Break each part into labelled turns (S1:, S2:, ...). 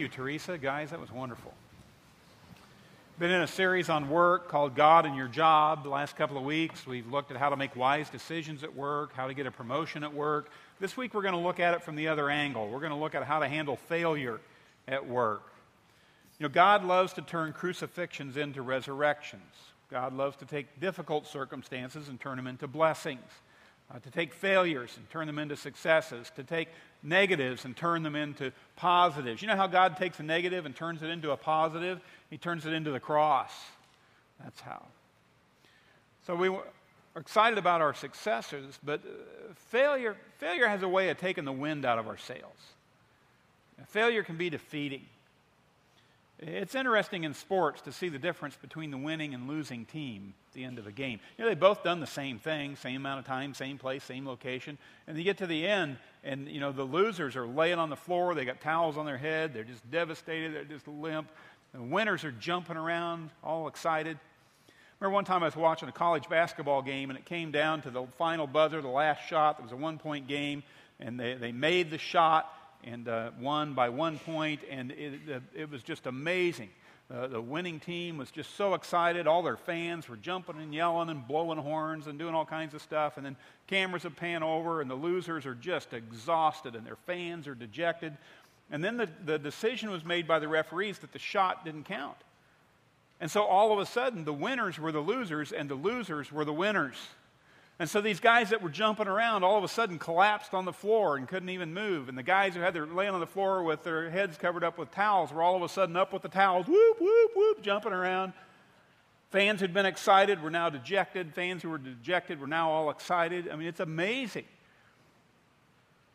S1: you, Teresa. Guys, that was wonderful. Been in a series on work called God and Your Job. The last couple of weeks, we've looked at how to make wise decisions at work, how to get a promotion at work. This week, we're going to look at it from the other angle. We're going to look at how to handle failure at work. You know, God loves to turn crucifixions into resurrections. God loves to take difficult circumstances and turn them into blessings, uh, to take failures and turn them into successes, to take negatives and turn them into positives. You know how God takes a negative and turns it into a positive? He turns it into the cross. That's how. So we are excited about our successes, but uh, failure, failure has a way of taking the wind out of our sails. Failure can be defeating. It's interesting in sports to see the difference between the winning and losing team at the end of a game. You know, they've both done the same thing, same amount of time, same place, same location. And you get to the end, and, you know, the losers are laying on the floor. They got towels on their head. They're just devastated. They're just limp. The winners are jumping around, all excited. Remember one time I was watching a college basketball game, and it came down to the final buzzer, the last shot. It was a one point game, and they, they made the shot and uh, won by one point, and it, it was just amazing. Uh, the winning team was just so excited. All their fans were jumping and yelling and blowing horns and doing all kinds of stuff. And then cameras would pan over, and the losers are just exhausted, and their fans are dejected. And then the, the decision was made by the referees that the shot didn't count. And so all of a sudden, the winners were the losers, and the losers were the winners. And so these guys that were jumping around all of a sudden collapsed on the floor and couldn't even move. And the guys who had their laying on the floor with their heads covered up with towels were all of a sudden up with the towels, whoop, whoop, whoop, jumping around. Fans who'd been excited were now dejected. Fans who were dejected were now all excited. I mean, it's amazing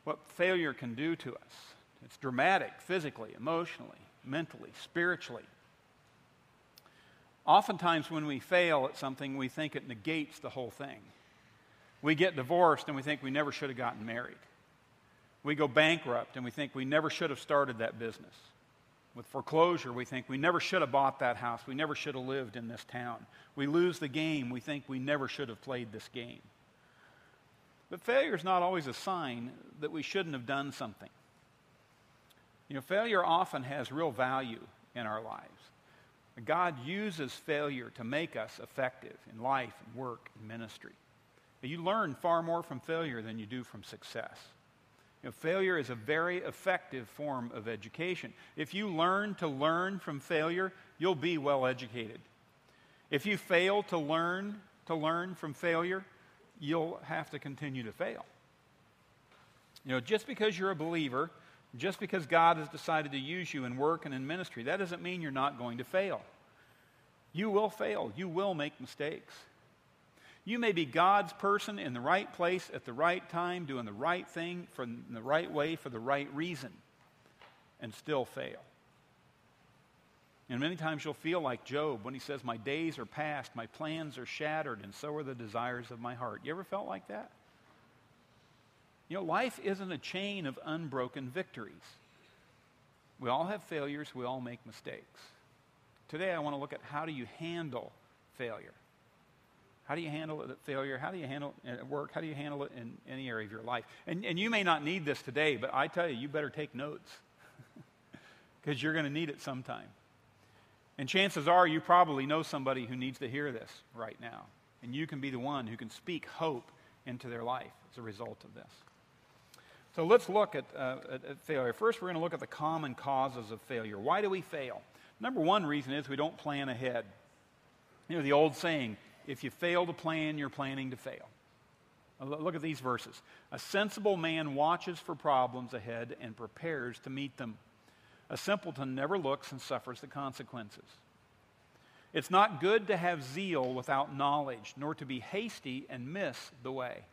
S1: what failure can do to us. It's dramatic physically, emotionally, mentally, spiritually. Oftentimes, when we fail at something, we think it negates the whole thing. We get divorced and we think we never should have gotten married. We go bankrupt and we think we never should have started that business. With foreclosure, we think we never should have bought that house. We never should have lived in this town. We lose the game. We think we never should have played this game. But failure is not always a sign that we shouldn't have done something. You know, failure often has real value in our lives. God uses failure to make us effective in life and work and ministry. You learn far more from failure than you do from success. You know, failure is a very effective form of education. If you learn to learn from failure, you'll be well educated. If you fail to learn to learn from failure, you'll have to continue to fail. You know, just because you're a believer, just because God has decided to use you in work and in ministry, that doesn't mean you're not going to fail. You will fail. You will make mistakes. You may be God's person in the right place at the right time, doing the right thing from the right way for the right reason, and still fail. And many times you'll feel like Job when he says, My days are past, my plans are shattered, and so are the desires of my heart. You ever felt like that? You know, life isn't a chain of unbroken victories. We all have failures, we all make mistakes. Today I want to look at how do you handle failure. How do you handle it at failure? How do you handle it at work? How do you handle it in any area of your life? And, and you may not need this today, but I tell you, you better take notes because you're going to need it sometime. And chances are you probably know somebody who needs to hear this right now. And you can be the one who can speak hope into their life as a result of this. So let's look at, uh, at, at failure. First, we're going to look at the common causes of failure. Why do we fail? Number one reason is we don't plan ahead. You know, the old saying, if you fail to plan, you're planning to fail. Look at these verses. A sensible man watches for problems ahead and prepares to meet them. A simpleton never looks and suffers the consequences. It's not good to have zeal without knowledge, nor to be hasty and miss the way.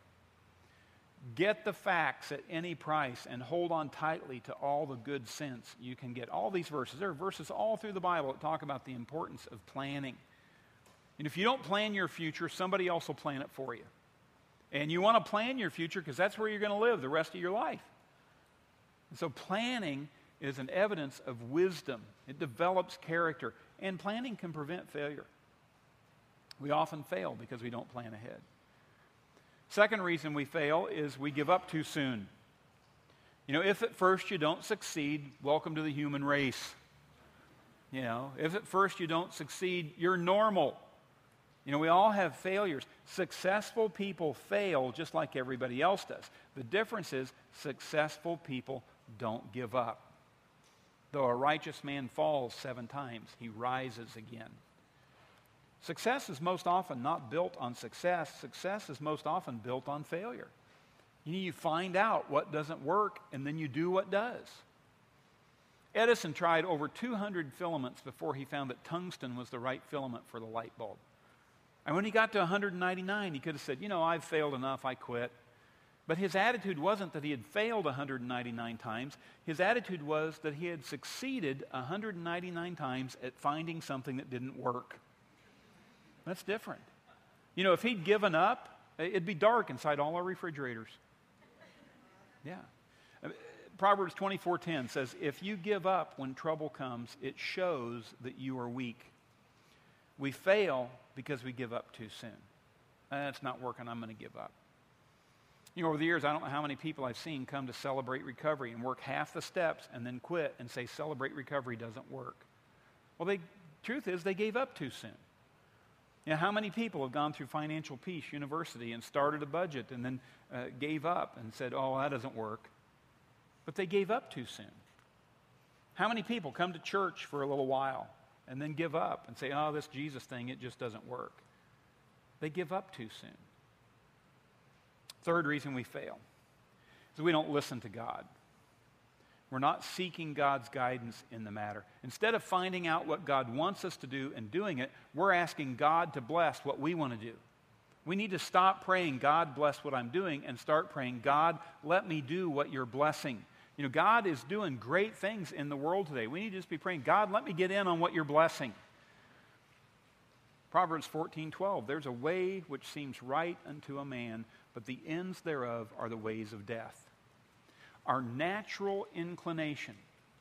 S1: Get the facts at any price and hold on tightly to all the good sense you can get. All these verses, there are verses all through the Bible that talk about the importance of planning. And if you don't plan your future, somebody else will plan it for you. And you want to plan your future because that's where you're going to live the rest of your life. And so planning is an evidence of wisdom. It develops character. And planning can prevent failure. We often fail because we don't plan ahead. Second reason we fail is we give up too soon. You know, if at first you don't succeed, welcome to the human race. You know, if at first you don't succeed, you're normal. You know, we all have failures. Successful people fail just like everybody else does. The difference is successful people don't give up. Though a righteous man falls seven times, he rises again. Success is most often not built on success. Success is most often built on failure. You, know, you find out what doesn't work, and then you do what does. Edison tried over 200 filaments before he found that tungsten was the right filament for the light bulb. And when he got to 199, he could have said, You know, I've failed enough, I quit. But his attitude wasn't that he had failed 199 times. His attitude was that he had succeeded 199 times at finding something that didn't work. That's different. You know, if he'd given up, it'd be dark inside all our refrigerators. Yeah. Proverbs 24:10 says, "If you give up when trouble comes, it shows that you are weak." We fail because we give up too soon. That's not working, I'm going to give up. You know, over the years, I don't know how many people I've seen come to celebrate recovery and work half the steps and then quit and say celebrate recovery doesn't work. Well, the truth is they gave up too soon. You know, how many people have gone through Financial Peace University and started a budget and then uh, gave up and said, oh, that doesn't work? But they gave up too soon. How many people come to church for a little while and then give up and say, oh, this Jesus thing, it just doesn't work? They give up too soon. Third reason we fail is we don't listen to God. We're not seeking God's guidance in the matter. Instead of finding out what God wants us to do and doing it, we're asking God to bless what we want to do. We need to stop praying, God, bless what I'm doing, and start praying, God, let me do what you're blessing. You know, God is doing great things in the world today. We need to just be praying, God, let me get in on what you're blessing. Proverbs 14 12, there's a way which seems right unto a man, but the ends thereof are the ways of death. Our natural inclination,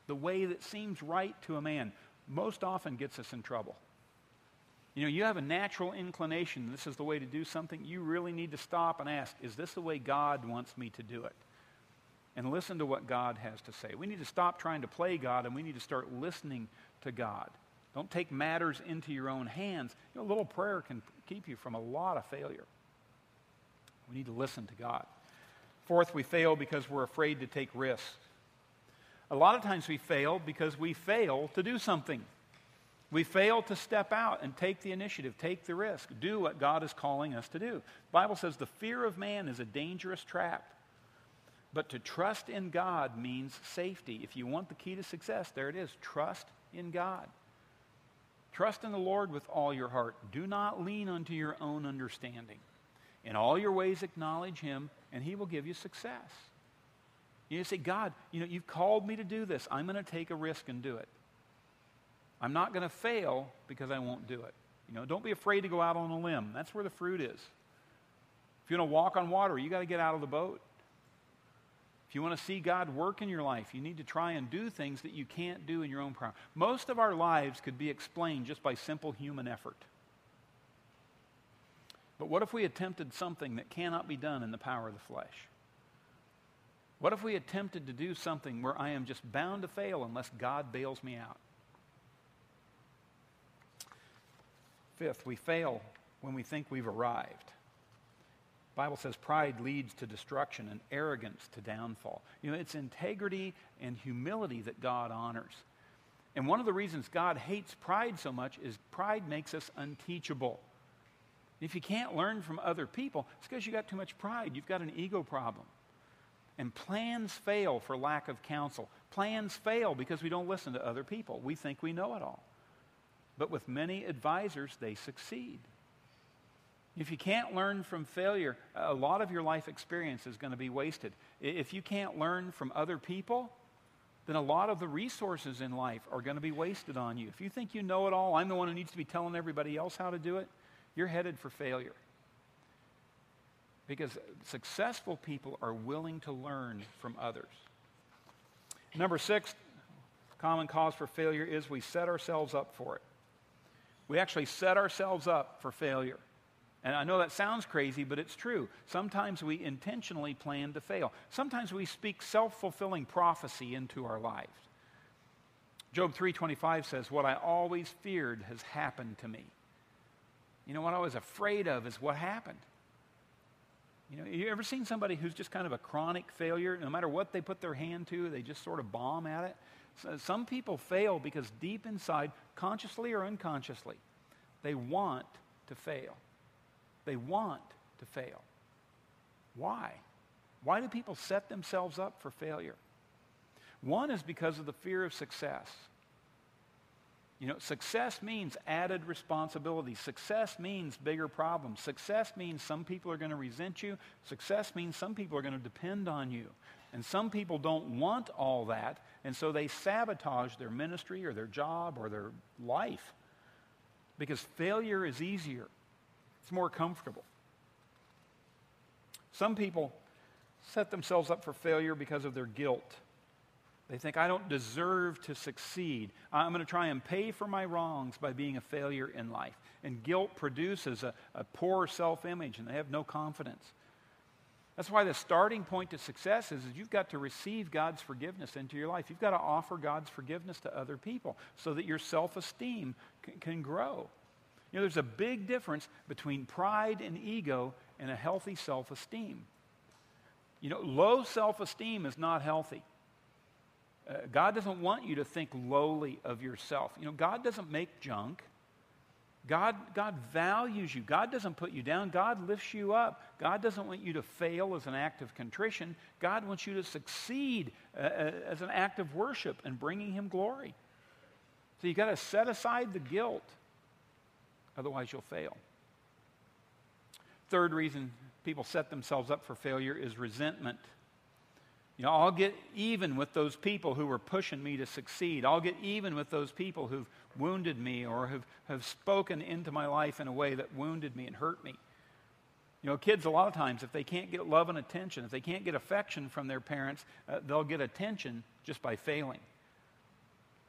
S1: the way that seems right to a man, most often gets us in trouble. You know, you have a natural inclination, this is the way to do something, you really need to stop and ask, is this the way God wants me to do it? And listen to what God has to say. We need to stop trying to play God and we need to start listening to God. Don't take matters into your own hands. You know, a little prayer can keep you from a lot of failure. We need to listen to God. Fourth, we fail because we're afraid to take risks. A lot of times we fail because we fail to do something. We fail to step out and take the initiative, take the risk, do what God is calling us to do. The Bible says the fear of man is a dangerous trap. But to trust in God means safety. If you want the key to success, there it is. Trust in God. Trust in the Lord with all your heart. Do not lean unto your own understanding. In all your ways, acknowledge Him, and He will give you success. You say, God, you know, you've called me to do this. I'm going to take a risk and do it. I'm not going to fail because I won't do it. You know, don't be afraid to go out on a limb. That's where the fruit is. If you're going to walk on water, you got to get out of the boat. If you want to see God work in your life, you need to try and do things that you can't do in your own power. Most of our lives could be explained just by simple human effort. But what if we attempted something that cannot be done in the power of the flesh? What if we attempted to do something where I am just bound to fail unless God bails me out? Fifth, we fail when we think we've arrived. Bible says pride leads to destruction and arrogance to downfall. You know, it's integrity and humility that God honors. And one of the reasons God hates pride so much is pride makes us unteachable. If you can't learn from other people, it's because you got too much pride. You've got an ego problem. And plans fail for lack of counsel. Plans fail because we don't listen to other people. We think we know it all. But with many advisors, they succeed. If you can't learn from failure, a lot of your life experience is going to be wasted. If you can't learn from other people, then a lot of the resources in life are going to be wasted on you. If you think you know it all, I'm the one who needs to be telling everybody else how to do it, you're headed for failure. Because successful people are willing to learn from others. Number six, common cause for failure is we set ourselves up for it. We actually set ourselves up for failure. And I know that sounds crazy, but it's true. Sometimes we intentionally plan to fail. Sometimes we speak self-fulfilling prophecy into our lives. Job 3:25 says, "What I always feared has happened to me." You know what I was afraid of is what happened. You know, you ever seen somebody who's just kind of a chronic failure? No matter what they put their hand to, they just sort of bomb at it. So some people fail because deep inside, consciously or unconsciously, they want to fail. They want to fail. Why? Why do people set themselves up for failure? One is because of the fear of success. You know, success means added responsibility. Success means bigger problems. Success means some people are going to resent you. Success means some people are going to depend on you. And some people don't want all that, and so they sabotage their ministry or their job or their life because failure is easier, it's more comfortable. Some people set themselves up for failure because of their guilt. They think, I don't deserve to succeed. I'm going to try and pay for my wrongs by being a failure in life. And guilt produces a, a poor self image, and they have no confidence. That's why the starting point to success is, is you've got to receive God's forgiveness into your life. You've got to offer God's forgiveness to other people so that your self esteem can, can grow. You know, there's a big difference between pride and ego and a healthy self esteem. You know, low self esteem is not healthy. Uh, God doesn't want you to think lowly of yourself. You know, God doesn't make junk. God, God values you. God doesn't put you down. God lifts you up. God doesn't want you to fail as an act of contrition. God wants you to succeed uh, uh as an act of worship and bringing Him glory. So you've got to set aside the guilt, otherwise, you'll fail. Third reason people set themselves up for failure is resentment. You know, I'll get even with those people who were pushing me to succeed. I'll get even with those people who've wounded me or have, have spoken into my life in a way that wounded me and hurt me. You know, kids, a lot of times, if they can't get love and attention, if they can't get affection from their parents, uh, they'll get attention just by failing.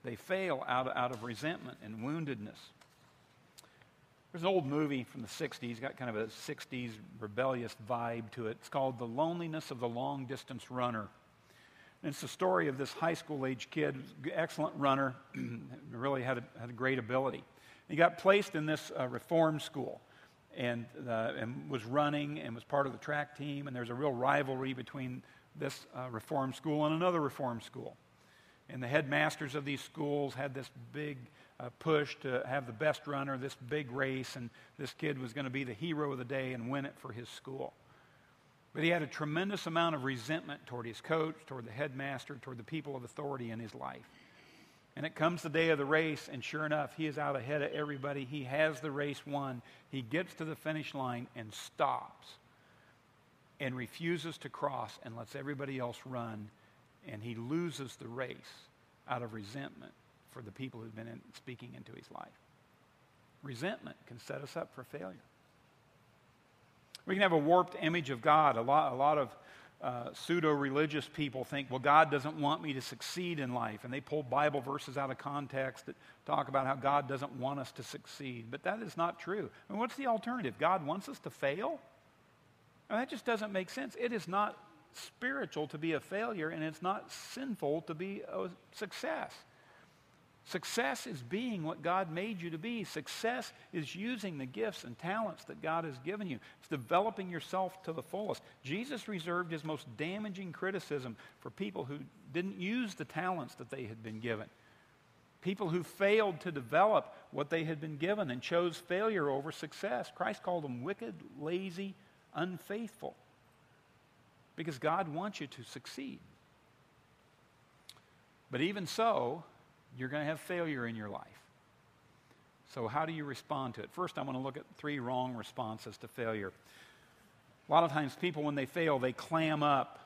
S1: They fail out out of resentment and woundedness. There's an old movie from the 60s, got kind of a 60s rebellious vibe to it. It's called The Loneliness of the Long Distance Runner. And it's the story of this high school age kid, excellent runner, really had a, had a great ability. He got placed in this uh, reform school and, uh, and was running and was part of the track team. And there's a real rivalry between this uh, reform school and another reform school. And the headmasters of these schools had this big uh, push to have the best runner, this big race, and this kid was going to be the hero of the day and win it for his school. But he had a tremendous amount of resentment toward his coach, toward the headmaster, toward the people of authority in his life. And it comes the day of the race, and sure enough, he is out ahead of everybody. He has the race won. He gets to the finish line and stops and refuses to cross and lets everybody else run, and he loses the race out of resentment for the people who've been in, speaking into his life. Resentment can set us up for failure. We can have a warped image of God. A lot, a lot of uh, pseudo religious people think, well, God doesn't want me to succeed in life. And they pull Bible verses out of context that talk about how God doesn't want us to succeed. But that is not true. I mean, what's the alternative? God wants us to fail? I mean, that just doesn't make sense. It is not spiritual to be a failure, and it's not sinful to be a success. Success is being what God made you to be. Success is using the gifts and talents that God has given you. It's developing yourself to the fullest. Jesus reserved his most damaging criticism for people who didn't use the talents that they had been given. People who failed to develop what they had been given and chose failure over success. Christ called them wicked, lazy, unfaithful. Because God wants you to succeed. But even so, you're going to have failure in your life. So, how do you respond to it? First, I want to look at three wrong responses to failure. A lot of times, people, when they fail, they clam up.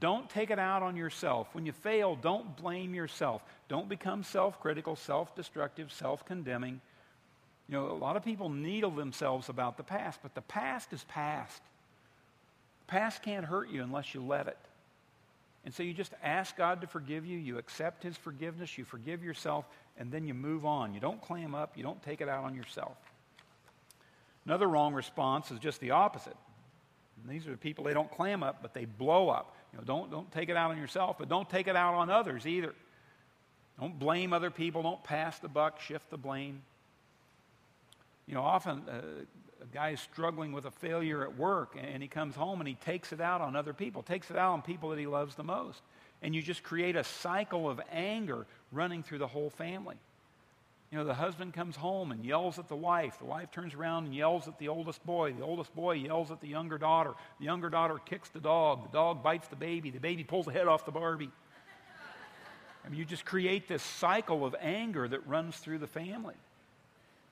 S1: Don't take it out on yourself. When you fail, don't blame yourself. Don't become self critical, self destructive, self condemning. You know, a lot of people needle themselves about the past, but the past is past. Past can't hurt you unless you let it. And so you just ask God to forgive you, you accept His forgiveness, you forgive yourself, and then you move on. You don't clam up, you don't take it out on yourself. Another wrong response is just the opposite. And these are the people they don't clam up, but they blow up. You know, don't, don't take it out on yourself, but don't take it out on others either. Don't blame other people. Don't pass the buck, shift the blame. You know, often uh, a guy is struggling with a failure at work and he comes home and he takes it out on other people, takes it out on people that he loves the most. And you just create a cycle of anger running through the whole family. You know, the husband comes home and yells at the wife. The wife turns around and yells at the oldest boy. The oldest boy yells at the younger daughter. The younger daughter kicks the dog. The dog bites the baby. The baby pulls the head off the Barbie. I mean, you just create this cycle of anger that runs through the family.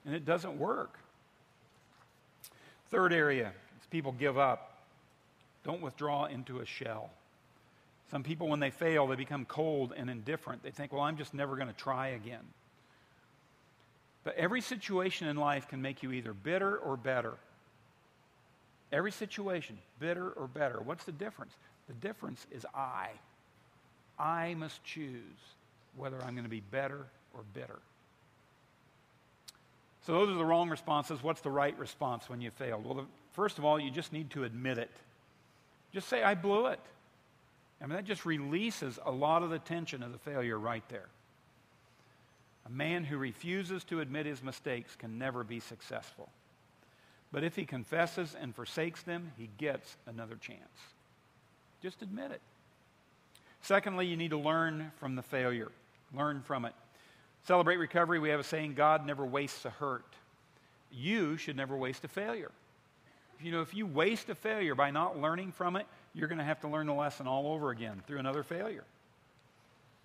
S1: And it doesn't work. Third area is people give up. Don't withdraw into a shell. Some people, when they fail, they become cold and indifferent. They think, well, I'm just never going to try again. But every situation in life can make you either bitter or better. Every situation, bitter or better. What's the difference? The difference is I. I must choose whether I'm going to be better or bitter. So, those are the wrong responses. What's the right response when you failed? Well, the, first of all, you just need to admit it. Just say, I blew it. I mean, that just releases a lot of the tension of the failure right there. A man who refuses to admit his mistakes can never be successful. But if he confesses and forsakes them, he gets another chance. Just admit it. Secondly, you need to learn from the failure. Learn from it. Celebrate recovery, we have a saying God never wastes a hurt. You should never waste a failure. You know, if you waste a failure by not learning from it, you're going to have to learn the lesson all over again through another failure.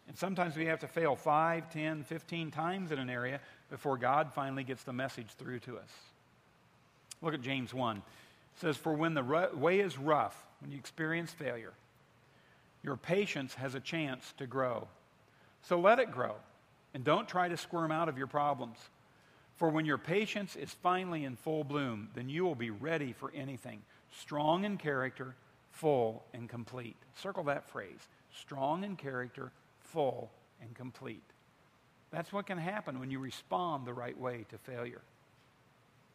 S1: And sometimes we have to fail 5, 10, 15 times in an area before God finally gets the message through to us. Look at James 1. It says, For when the way is rough, when you experience failure, your patience has a chance to grow. So let it grow, and don't try to squirm out of your problems. For when your patience is finally in full bloom, then you will be ready for anything, strong in character, full and complete. Circle that phrase strong in character, full and complete. That's what can happen when you respond the right way to failure.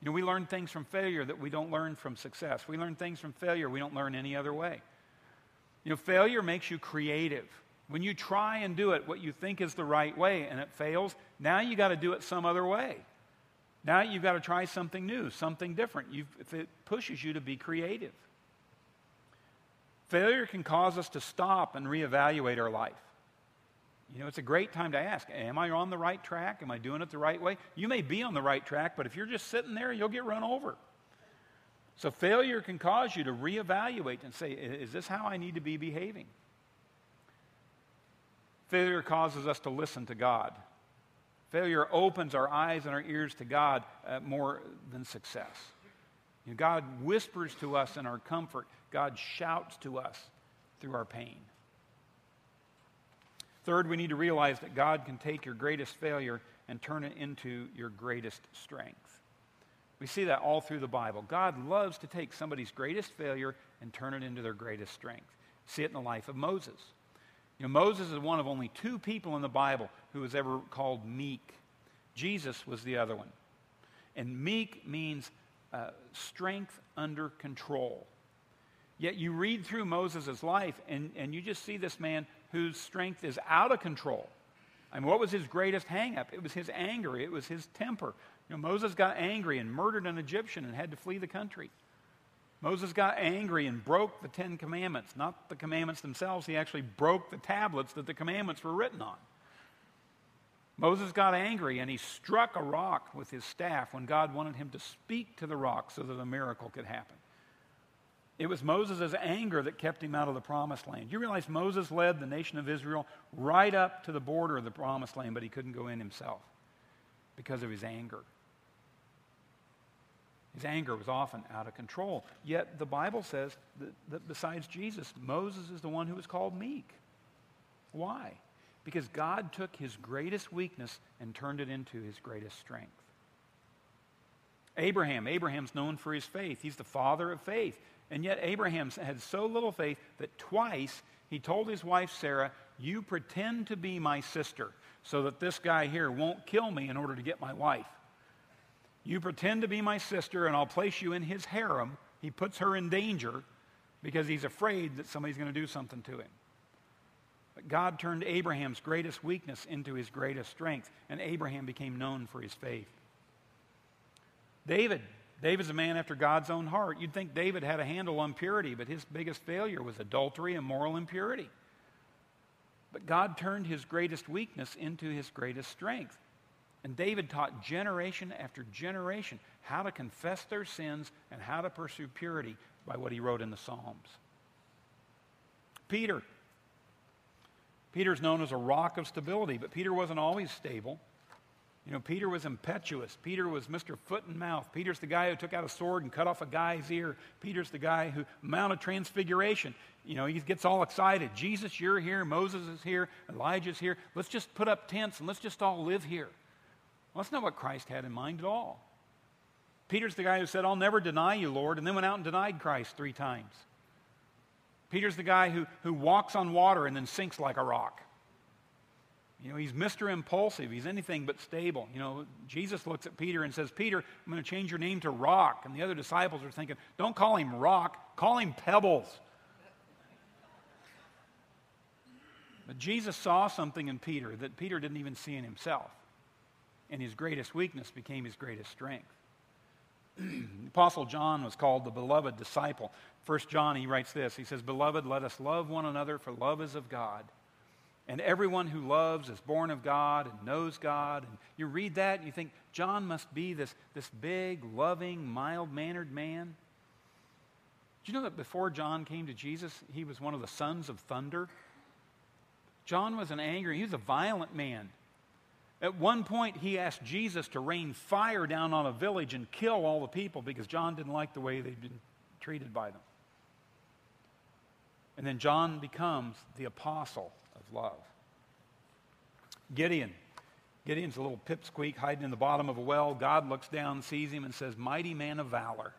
S1: You know, we learn things from failure that we don't learn from success. We learn things from failure we don't learn any other way. You know, failure makes you creative. When you try and do it what you think is the right way and it fails, now you got to do it some other way. Now you've got to try something new, something different. You've, if it pushes you to be creative. Failure can cause us to stop and reevaluate our life. You know, it's a great time to ask, Am I on the right track? Am I doing it the right way? You may be on the right track, but if you're just sitting there, you'll get run over. So failure can cause you to reevaluate and say, Is this how I need to be behaving? Failure causes us to listen to God. Failure opens our eyes and our ears to God uh, more than success. You know, God whispers to us in our comfort, God shouts to us through our pain. Third, we need to realize that God can take your greatest failure and turn it into your greatest strength. We see that all through the Bible. God loves to take somebody's greatest failure and turn it into their greatest strength. See it in the life of Moses. You know, Moses is one of only two people in the Bible who was ever called meek. Jesus was the other one. And meek means uh, strength under control. Yet you read through Moses' life and, and you just see this man whose strength is out of control. I mean, what was his greatest hangup? It was his anger, it was his temper. You know, Moses got angry and murdered an Egyptian and had to flee the country. Moses got angry and broke the Ten Commandments. Not the commandments themselves, he actually broke the tablets that the commandments were written on. Moses got angry and he struck a rock with his staff when God wanted him to speak to the rock so that a miracle could happen. It was Moses' anger that kept him out of the promised land. You realize Moses led the nation of Israel right up to the border of the promised land, but he couldn't go in himself because of his anger. His anger was often out of control. Yet the Bible says that, that besides Jesus, Moses is the one who was called meek. Why? Because God took his greatest weakness and turned it into his greatest strength. Abraham, Abraham's known for his faith. He's the father of faith. And yet, Abraham had so little faith that twice he told his wife Sarah, You pretend to be my sister so that this guy here won't kill me in order to get my wife. You pretend to be my sister, and I'll place you in his harem. He puts her in danger because he's afraid that somebody's going to do something to him. But God turned Abraham's greatest weakness into his greatest strength, and Abraham became known for his faith. David. David's a man after God's own heart. You'd think David had a handle on purity, but his biggest failure was adultery and moral impurity. But God turned his greatest weakness into his greatest strength. And David taught generation after generation how to confess their sins and how to pursue purity by what he wrote in the Psalms. Peter. Peter's known as a rock of stability, but Peter wasn't always stable. You know, Peter was impetuous. Peter was Mr. Foot and Mouth. Peter's the guy who took out a sword and cut off a guy's ear. Peter's the guy who, Mount of Transfiguration, you know, he gets all excited. Jesus, you're here. Moses is here. Elijah's here. Let's just put up tents and let's just all live here. Well, that's not what Christ had in mind at all. Peter's the guy who said, I'll never deny you, Lord, and then went out and denied Christ three times. Peter's the guy who, who walks on water and then sinks like a rock. You know, he's Mr. Impulsive. He's anything but stable. You know, Jesus looks at Peter and says, Peter, I'm going to change your name to Rock. And the other disciples are thinking, don't call him Rock, call him Pebbles. But Jesus saw something in Peter that Peter didn't even see in himself. And his greatest weakness became his greatest strength. Apostle John was called the beloved disciple. First John, he writes this. He says, Beloved, let us love one another, for love is of God. And everyone who loves is born of God and knows God. And you read that and you think, John must be this, this big, loving, mild mannered man. Do you know that before John came to Jesus, he was one of the sons of thunder? John was an angry, he was a violent man. At one point, he asked Jesus to rain fire down on a village and kill all the people because John didn't like the way they'd been treated by them. And then John becomes the apostle of love. Gideon. Gideon's a little pipsqueak hiding in the bottom of a well. God looks down, sees him, and says, Mighty man of valor.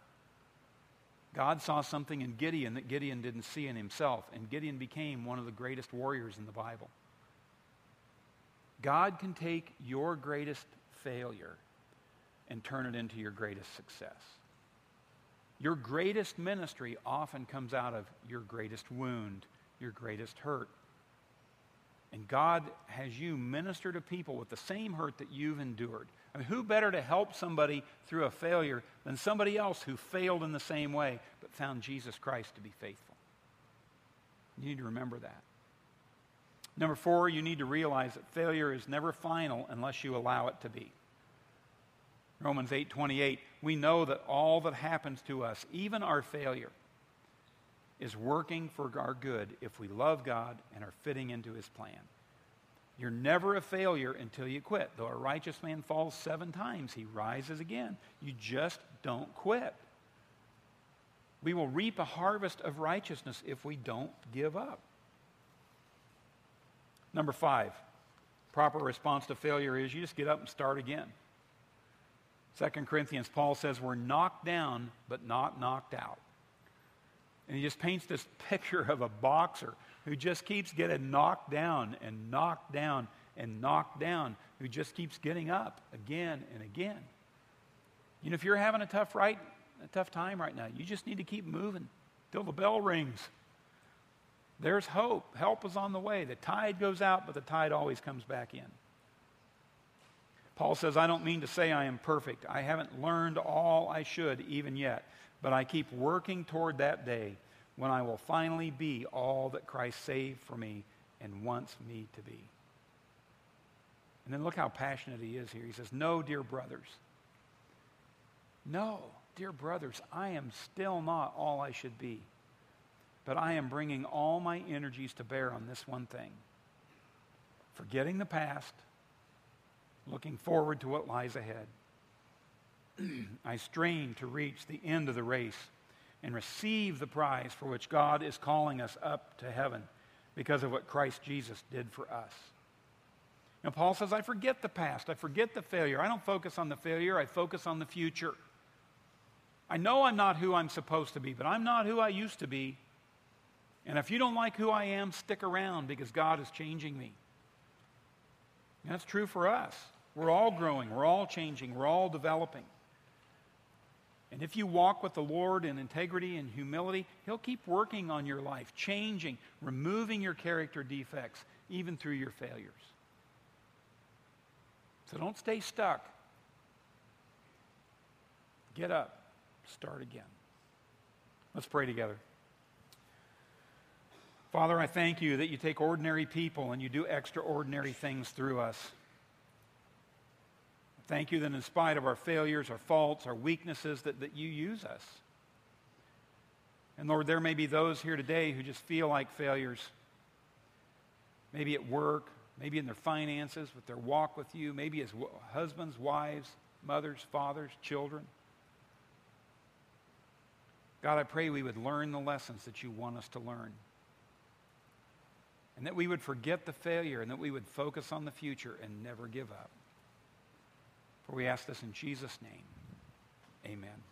S1: God saw something in Gideon that Gideon didn't see in himself, and Gideon became one of the greatest warriors in the Bible. God can take your greatest failure and turn it into your greatest success. Your greatest ministry often comes out of your greatest wound, your greatest hurt, and God has you minister to people with the same hurt that you've endured. I mean, who better to help somebody through a failure than somebody else who failed in the same way but found Jesus Christ to be faithful? You need to remember that. Number four, you need to realize that failure is never final unless you allow it to be. Romans 8:28, we know that all that happens to us, even our failure, is working for our good if we love God and are fitting into his plan. You're never a failure until you quit. Though a righteous man falls seven times, he rises again. You just don't quit. We will reap a harvest of righteousness if we don't give up. Number five, proper response to failure is you just get up and start again. 2 Corinthians, Paul says, We're knocked down, but not knocked out. And he just paints this picture of a boxer who just keeps getting knocked down and knocked down and knocked down, who just keeps getting up again and again. You know, if you're having a tough right, a tough time right now, you just need to keep moving till the bell rings. There's hope. Help is on the way. The tide goes out, but the tide always comes back in. Paul says, I don't mean to say I am perfect. I haven't learned all I should even yet. But I keep working toward that day when I will finally be all that Christ saved for me and wants me to be. And then look how passionate he is here. He says, No, dear brothers. No, dear brothers, I am still not all I should be. But I am bringing all my energies to bear on this one thing forgetting the past, looking forward to what lies ahead. I strain to reach the end of the race and receive the prize for which God is calling us up to heaven because of what Christ Jesus did for us. Now, Paul says, I forget the past. I forget the failure. I don't focus on the failure, I focus on the future. I know I'm not who I'm supposed to be, but I'm not who I used to be. And if you don't like who I am, stick around because God is changing me. And that's true for us. We're all growing, we're all changing, we're all developing. And if you walk with the Lord in integrity and humility, He'll keep working on your life, changing, removing your character defects, even through your failures. So don't stay stuck. Get up, start again. Let's pray together. Father, I thank you that you take ordinary people and you do extraordinary things through us. Thank you that in spite of our failures, our faults, our weaknesses, that, that you use us. And Lord, there may be those here today who just feel like failures, maybe at work, maybe in their finances, with their walk with you, maybe as husbands, wives, mothers, fathers, children. God, I pray we would learn the lessons that you want us to learn. And that we would forget the failure and that we would focus on the future and never give up. For we ask this in Jesus' name. Amen.